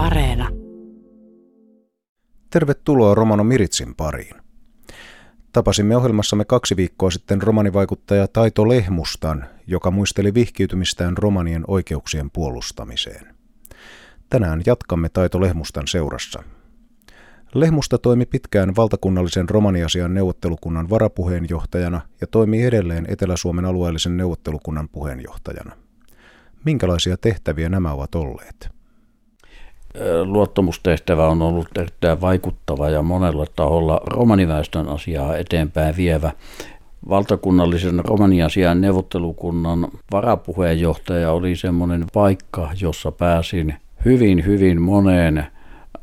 Areena. Tervetuloa Romano Miritsin pariin. Tapasimme ohjelmassamme kaksi viikkoa sitten romanivaikuttaja Taito Lehmustan, joka muisteli vihkiytymistään romanien oikeuksien puolustamiseen. Tänään jatkamme Taito Lehmustan seurassa. Lehmusta toimi pitkään valtakunnallisen romaniasian neuvottelukunnan varapuheenjohtajana ja toimi edelleen Etelä-Suomen alueellisen neuvottelukunnan puheenjohtajana. Minkälaisia tehtäviä nämä ovat olleet? Luottamustehtävä on ollut erittäin vaikuttava ja monella taholla romaniväestön asiaa eteenpäin vievä. Valtakunnallisen romaniasian neuvottelukunnan varapuheenjohtaja oli semmoinen paikka, jossa pääsin hyvin, hyvin moneen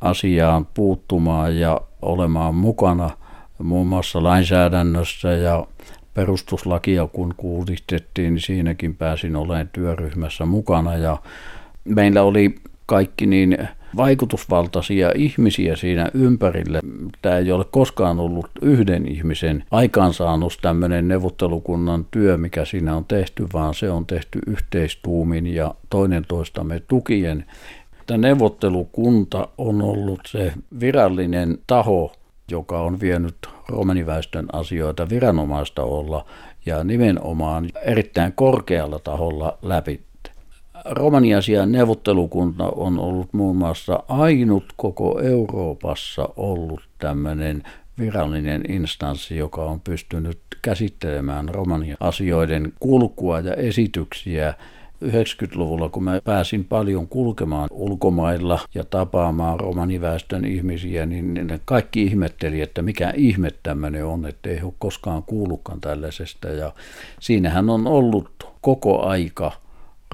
asiaan puuttumaan ja olemaan mukana muun muassa lainsäädännössä ja perustuslakia kun kuulistettiin, niin siinäkin pääsin olemaan työryhmässä mukana ja meillä oli kaikki niin vaikutusvaltaisia ihmisiä siinä ympärille. Tämä ei ole koskaan ollut yhden ihmisen aikaansaannus tämmöinen neuvottelukunnan työ, mikä siinä on tehty, vaan se on tehty yhteistuumin ja toinen toistamme tukien. Tämä neuvottelukunta on ollut se virallinen taho, joka on vienyt romaniväestön asioita viranomaista olla ja nimenomaan erittäin korkealla taholla läpi. Romaniasian neuvottelukunta on ollut muun muassa ainut koko Euroopassa ollut tämmöinen virallinen instanssi, joka on pystynyt käsittelemään romania asioiden kulkua ja esityksiä 90-luvulla, kun mä pääsin paljon kulkemaan ulkomailla ja tapaamaan romaniväestön ihmisiä, niin ne kaikki ihmetteli, että mikä ihme tämmöinen on, että ei ole koskaan kuullutkaan tällaisesta. Ja siinähän on ollut koko aika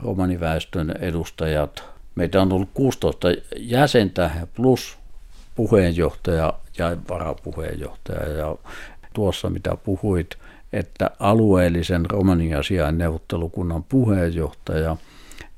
romaniväestön edustajat. Meitä on ollut 16 jäsentä plus puheenjohtaja ja varapuheenjohtaja. Ja tuossa mitä puhuit, että alueellisen romaniasian neuvottelukunnan puheenjohtaja,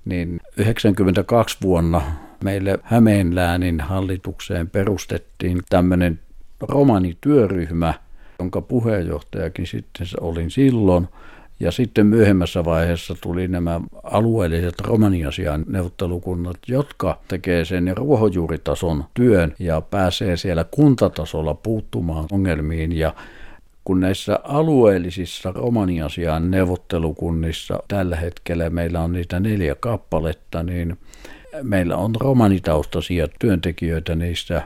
niin 92 vuonna meille Hämeenläänin hallitukseen perustettiin tämmöinen romanityöryhmä, jonka puheenjohtajakin sitten olin silloin – ja sitten myöhemmässä vaiheessa tuli nämä alueelliset romaniasian neuvottelukunnat, jotka tekee sen ruohonjuuritason työn ja pääsee siellä kuntatasolla puuttumaan ongelmiin. Ja kun näissä alueellisissa romaniasian neuvottelukunnissa tällä hetkellä meillä on niitä neljä kappaletta, niin meillä on romanitaustaisia työntekijöitä niissä,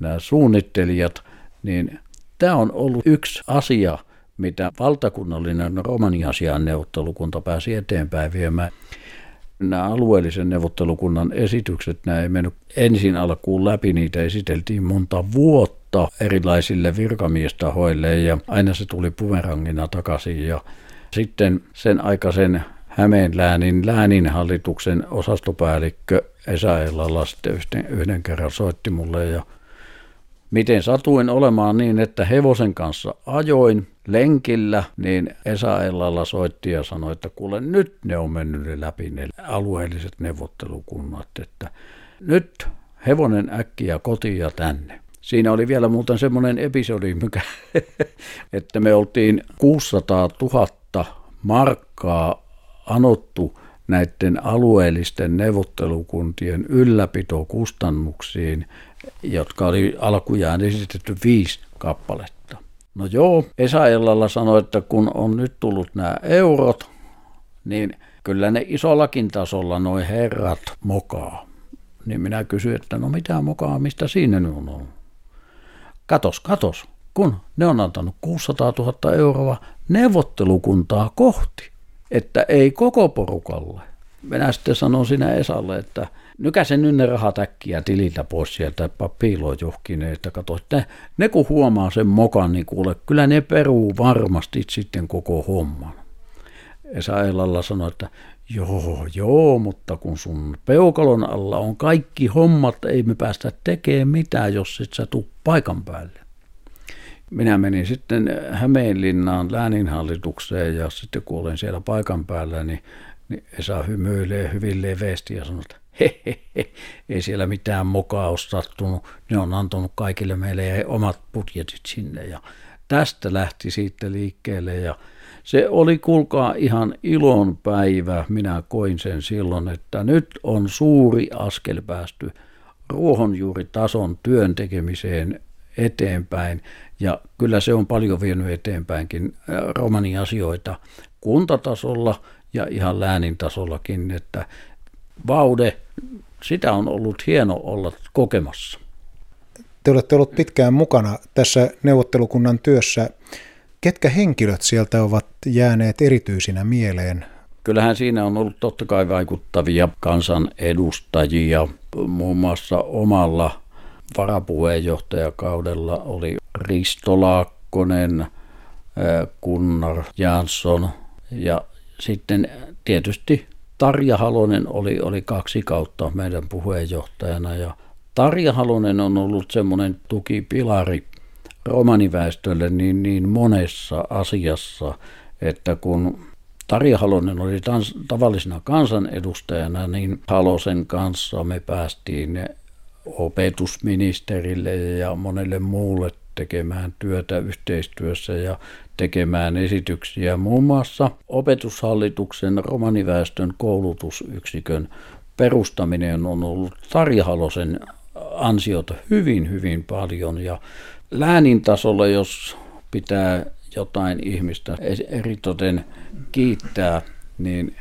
nämä suunnittelijat, niin tämä on ollut yksi asia, mitä valtakunnallinen romaniasian neuvottelukunta pääsi eteenpäin viemään. Nämä alueellisen neuvottelukunnan esitykset, nämä ei mennyt ensin alkuun läpi, niitä esiteltiin monta vuotta erilaisille virkamiestahoille ja aina se tuli pumerangina takaisin ja sitten sen aikaisen Hämeen läänin lääninhallituksen osastopäällikkö Esa sitten yhden kerran soitti mulle ja miten satuin olemaan niin, että hevosen kanssa ajoin lenkillä, niin Esa Ellalla soitti ja sanoi, että kuule nyt ne on mennyt läpi ne alueelliset neuvottelukunnat, että nyt hevonen äkkiä kotiin ja tänne. Siinä oli vielä muuten semmoinen episodi, mikä, että me oltiin 600 000 markkaa anottu näiden alueellisten neuvottelukuntien ylläpitokustannuksiin, jotka oli alkujaan esitetty viisi kappaletta. No joo, Esa Ellalla sanoi, että kun on nyt tullut nämä eurot, niin kyllä ne isollakin tasolla noin herrat mokaa. Niin minä kysyin, että no mitä mokaa, mistä siinä nyt on ollut? Katos, katos, kun ne on antanut 600 000 euroa neuvottelukuntaa kohti, että ei koko porukalle. Minä sitten sanon sinä Esalle, että nykäsen nyt ne rahat äkkiä tililtä pois sieltä piiloon johonkin, että katso, että ne kun huomaa sen mokan, niin kuule, kyllä ne peruu varmasti sitten koko homman. Esa Elalla sanoi, että joo, joo, mutta kun sun peukalon alla on kaikki hommat, ei me päästä tekemään mitään, jos et sä tuu paikan päälle. Minä menin sitten Hämeenlinnaan lääninhallitukseen ja sitten kun olen siellä paikan päällä, niin niin Esa hymyilee hyvin leveästi ja sanoo, että he, he, he, ei siellä mitään mokaa ole sattunut. Ne on antanut kaikille meille omat budjetit sinne ja tästä lähti siitä liikkeelle ja se oli kulkaa ihan ilon päivä. Minä koin sen silloin, että nyt on suuri askel päästy ruohonjuuritason työn tekemiseen eteenpäin. Ja kyllä se on paljon vienyt eteenpäinkin romaniasioita kuntatasolla ja ihan läänin tasollakin, että Vaude, sitä on ollut hieno olla kokemassa. Te olette ollut pitkään mukana tässä neuvottelukunnan työssä. Ketkä henkilöt sieltä ovat jääneet erityisinä mieleen? Kyllähän siinä on ollut totta kai vaikuttavia kansanedustajia. Muun muassa omalla varapuheenjohtajakaudella oli Risto Laakkonen, Kunnar Jansson ja sitten tietysti Tarja Halonen oli, oli kaksi kautta meidän puheenjohtajana. Ja Tarja Halonen on ollut semmoinen tukipilari romaniväestölle niin, niin monessa asiassa, että kun Tarja Halonen oli tans, tavallisena kansanedustajana, niin Halosen kanssa me päästiin opetusministerille ja monelle muulle tekemään työtä yhteistyössä ja tekemään esityksiä. Muun muassa opetushallituksen romaniväestön koulutusyksikön perustaminen on ollut Tarja ansiota hyvin, hyvin paljon. Ja läänin tasolla, jos pitää jotain ihmistä eritoten kiittää, niin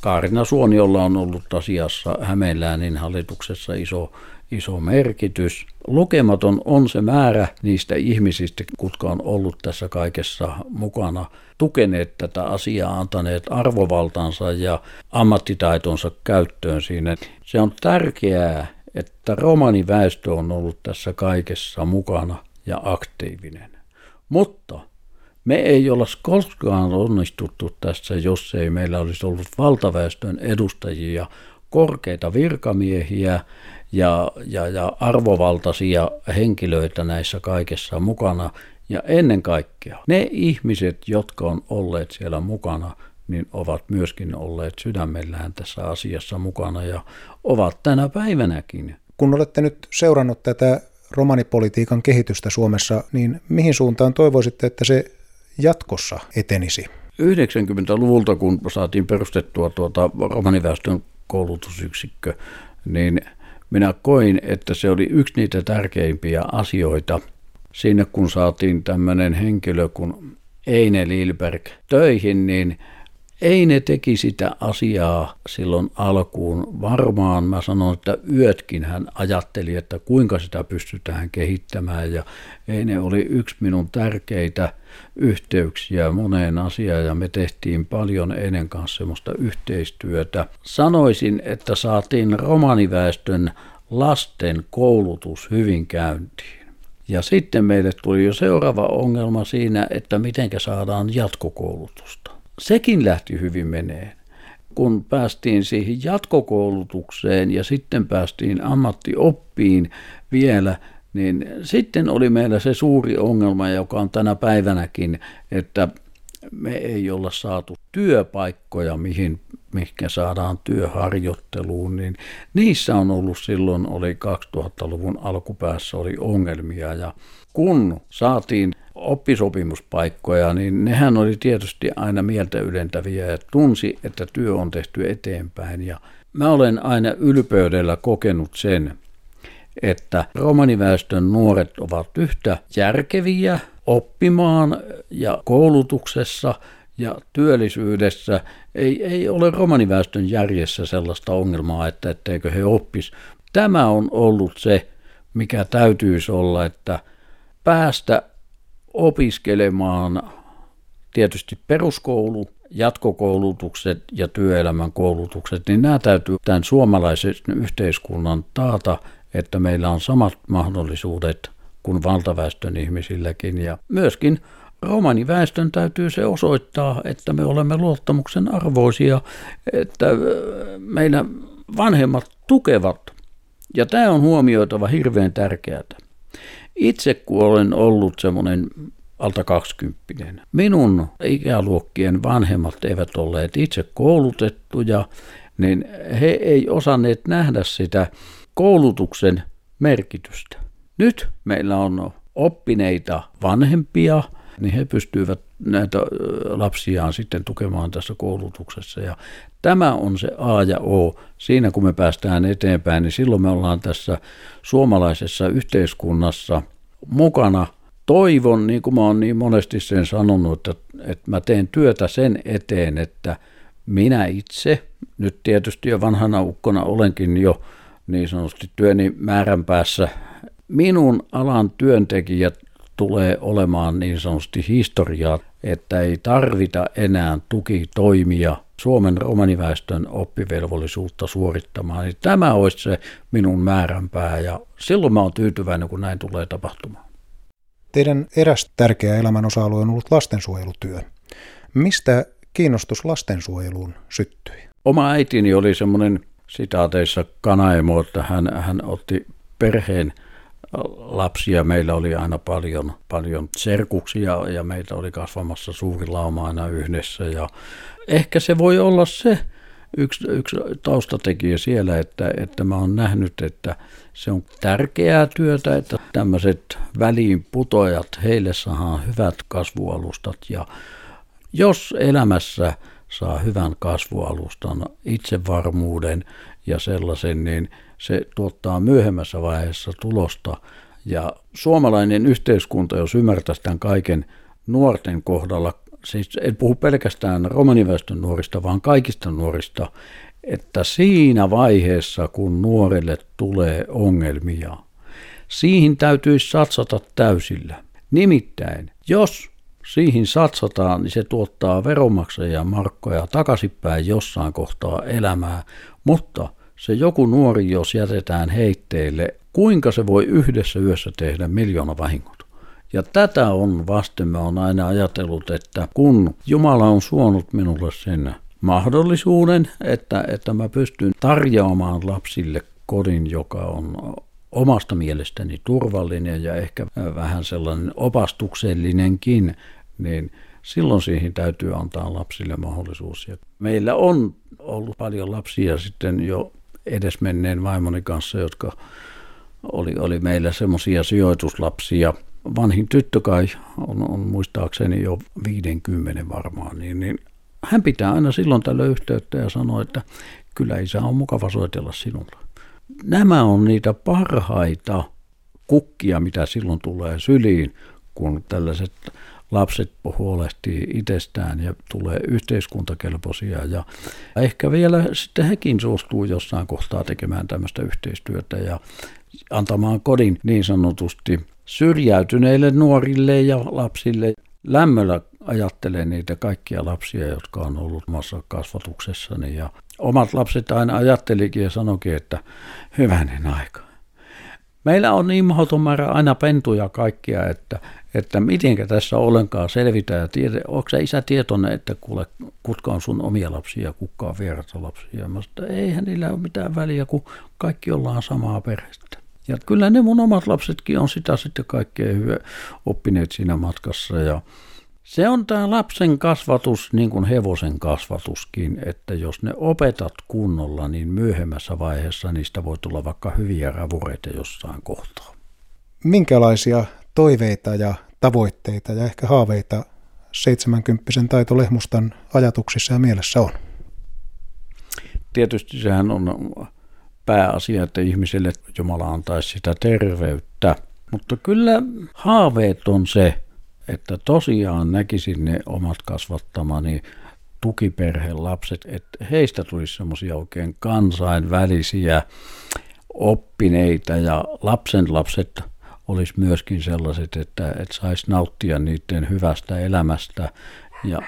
Kaarina Suoniolla on ollut asiassa Hämeenläänin hallituksessa iso iso merkitys. Lukematon on se määrä niistä ihmisistä, jotka on ollut tässä kaikessa mukana, tukeneet tätä asiaa, antaneet arvovaltansa ja ammattitaitonsa käyttöön siinä. Se on tärkeää, että romaniväestö on ollut tässä kaikessa mukana ja aktiivinen. Mutta me ei olla koskaan onnistuttu tässä, jos ei meillä olisi ollut valtaväestön edustajia, korkeita virkamiehiä ja, ja, ja arvovaltaisia henkilöitä näissä kaikessa mukana. Ja ennen kaikkea ne ihmiset, jotka on olleet siellä mukana, niin ovat myöskin olleet sydämellään tässä asiassa mukana ja ovat tänä päivänäkin. Kun olette nyt seurannut tätä romanipolitiikan kehitystä Suomessa, niin mihin suuntaan toivoisitte, että se jatkossa etenisi? 90-luvulta, kun saatiin perustettua tuota romaniväestön koulutusyksikkö, niin minä koin, että se oli yksi niitä tärkeimpiä asioita. Sinne kun saatiin tämmöinen henkilö kuin Eine Lilberg töihin, niin ei ne teki sitä asiaa silloin alkuun. Varmaan mä sanon, että yötkin hän ajatteli, että kuinka sitä pystytään kehittämään. Ja ei ne oli yksi minun tärkeitä yhteyksiä moneen asiaan ja me tehtiin paljon ennen kanssa semmoista yhteistyötä. Sanoisin, että saatiin romaniväestön lasten koulutus hyvin käyntiin. Ja sitten meille tuli jo seuraava ongelma siinä, että miten saadaan jatkokoulutusta sekin lähti hyvin meneen. Kun päästiin siihen jatkokoulutukseen ja sitten päästiin ammattioppiin vielä, niin sitten oli meillä se suuri ongelma, joka on tänä päivänäkin, että me ei olla saatu työpaikkoja, mihin, mihinkä saadaan työharjoitteluun, niin niissä on ollut silloin, oli 2000-luvun alkupäässä oli ongelmia ja kun saatiin oppisopimuspaikkoja, niin nehän oli tietysti aina mieltä ylentäviä ja tunsi, että työ on tehty eteenpäin. Ja mä olen aina ylpeydellä kokenut sen, että romaniväestön nuoret ovat yhtä järkeviä oppimaan ja koulutuksessa ja työllisyydessä. Ei, ei ole romaniväestön järjessä sellaista ongelmaa, että etteikö he oppis. Tämä on ollut se, mikä täytyisi olla, että päästä opiskelemaan tietysti peruskoulu, jatkokoulutukset ja työelämän koulutukset, niin nämä täytyy tämän suomalaisen yhteiskunnan taata, että meillä on samat mahdollisuudet kuin valtaväestön ihmisilläkin. Ja myöskin romaniväestön täytyy se osoittaa, että me olemme luottamuksen arvoisia, että meidän vanhemmat tukevat. Ja tämä on huomioitava hirveän tärkeää. Itse kun olen ollut semmoinen alta 20. Minun ikäluokkien vanhemmat eivät olleet itse koulutettuja, niin he ei osanneet nähdä sitä koulutuksen merkitystä. Nyt meillä on oppineita vanhempia, niin he pystyivät näitä lapsiaan sitten tukemaan tässä koulutuksessa. Ja tämä on se A ja O. Siinä kun me päästään eteenpäin, niin silloin me ollaan tässä suomalaisessa yhteiskunnassa mukana. Toivon, niin kuin mä oon niin monesti sen sanonut, että, että mä teen työtä sen eteen, että minä itse, nyt tietysti jo vanhana ukkona olenkin jo niin sanotusti työni määrän päässä, minun alan työntekijät tulee olemaan niin sanotusti historiaa, että ei tarvita enää tukitoimia Suomen romaniväestön oppivelvollisuutta suorittamaan. Niin tämä olisi se minun määränpää ja silloin mä oon tyytyväinen, kun näin tulee tapahtumaan. Teidän eräs tärkeä elämän osa-alue on ollut lastensuojelutyö. Mistä kiinnostus lastensuojeluun syttyi? Oma äitini oli semmoinen sitaateissa kanaemo, että hän, hän otti perheen lapsia. Meillä oli aina paljon, paljon serkuksia ja meitä oli kasvamassa suuri lauma aina yhdessä. Ja ehkä se voi olla se yksi, yksi taustatekijä siellä, että, että mä oon nähnyt, että se on tärkeää työtä, että tämmöiset väliin putojat, heille saadaan hyvät kasvualustat ja jos elämässä saa hyvän kasvualustan, itsevarmuuden ja sellaisen, niin se tuottaa myöhemmässä vaiheessa tulosta. Ja suomalainen yhteiskunta, jos ymmärtäisi tämän kaiken nuorten kohdalla, siis en puhu pelkästään romaniväestön nuorista, vaan kaikista nuorista, että siinä vaiheessa, kun nuorelle tulee ongelmia, siihen täytyisi satsata täysillä. Nimittäin, jos siihen satsataan, niin se tuottaa veronmaksajia markkoja takaisinpäin jossain kohtaa elämää, mutta se joku nuori, jos jätetään heitteille, kuinka se voi yhdessä yössä tehdä miljoona vahingot? Ja tätä on vasten mä oon aina ajatellut, että kun Jumala on suonut minulle sen mahdollisuuden, että, että mä pystyn tarjoamaan lapsille kodin, joka on omasta mielestäni turvallinen ja ehkä vähän sellainen opastuksellinenkin, niin silloin siihen täytyy antaa lapsille mahdollisuus. Ja meillä on ollut paljon lapsia sitten jo edesmenneen vaimoni kanssa, jotka oli, oli meillä semmoisia sijoituslapsia. Vanhin tyttö kai on, on muistaakseni jo 50 varmaan, niin, niin hän pitää aina silloin tällöin yhteyttä ja sanoo, että kyllä isä on mukava soitella sinulle. Nämä on niitä parhaita kukkia, mitä silloin tulee syliin, kun tällaiset lapset huolehtii itsestään ja tulee yhteiskuntakelpoisia. Ja ehkä vielä sitten hekin suostuu jossain kohtaa tekemään tämmöistä yhteistyötä ja antamaan kodin niin sanotusti syrjäytyneille nuorille ja lapsille. Lämmöllä ajattelen niitä kaikkia lapsia, jotka on ollut omassa kasvatuksessani. Ja omat lapset aina ajattelikin ja sanoikin, että hyvänen aika. Meillä on niin mahdoton määrä aina pentuja kaikkia, että, että mitenkä tässä ollenkaan selvitään. Ja tiedä, onko se isä tietoinen, että kuule, kutka on sun omia lapsia ja kuka on vierata lapsia. Mä sanoin, eihän niillä ole mitään väliä, kun kaikki ollaan samaa perhettä. Ja kyllä ne mun omat lapsetkin on sitä sitten kaikkea hyvä oppineet siinä matkassa. Ja se on tämä lapsen kasvatus niin kuin hevosen kasvatuskin, että jos ne opetat kunnolla, niin myöhemmässä vaiheessa niistä voi tulla vaikka hyviä ravureita jossain kohtaa. Minkälaisia toiveita ja tavoitteita ja ehkä haaveita 70 Taito Lehmustan ajatuksissa ja mielessä on? Tietysti sehän on pääasia, että ihmiselle Jumala antaisi sitä terveyttä. Mutta kyllä haaveet on se, että tosiaan näkisin ne omat kasvattamani tukiperheen lapset, että heistä tulisi semmoisia oikein kansainvälisiä oppineita ja lapsen lapset olisi myöskin sellaiset, että, että saisi nauttia niiden hyvästä elämästä. Ja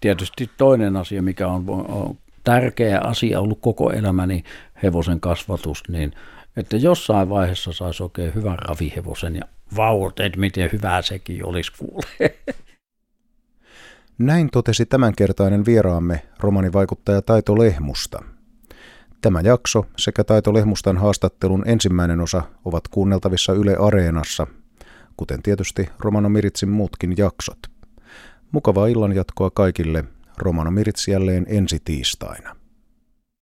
tietysti toinen asia, mikä on, on tärkeä asia ollut koko elämäni, hevosen kasvatus, niin että jossain vaiheessa saisi oikein hyvän ravihevosen ja vaut, että miten hyvää sekin olisi kuule. Näin totesi tämänkertainen vieraamme romanivaikuttaja Taito Lehmusta. Tämä jakso sekä Taito Lehmustan haastattelun ensimmäinen osa ovat kuunneltavissa Yle Areenassa, kuten tietysti Romano Miritsin muutkin jaksot. Mukavaa illan jatkoa kaikille. Romano Miritsi jälleen ensi tiistaina.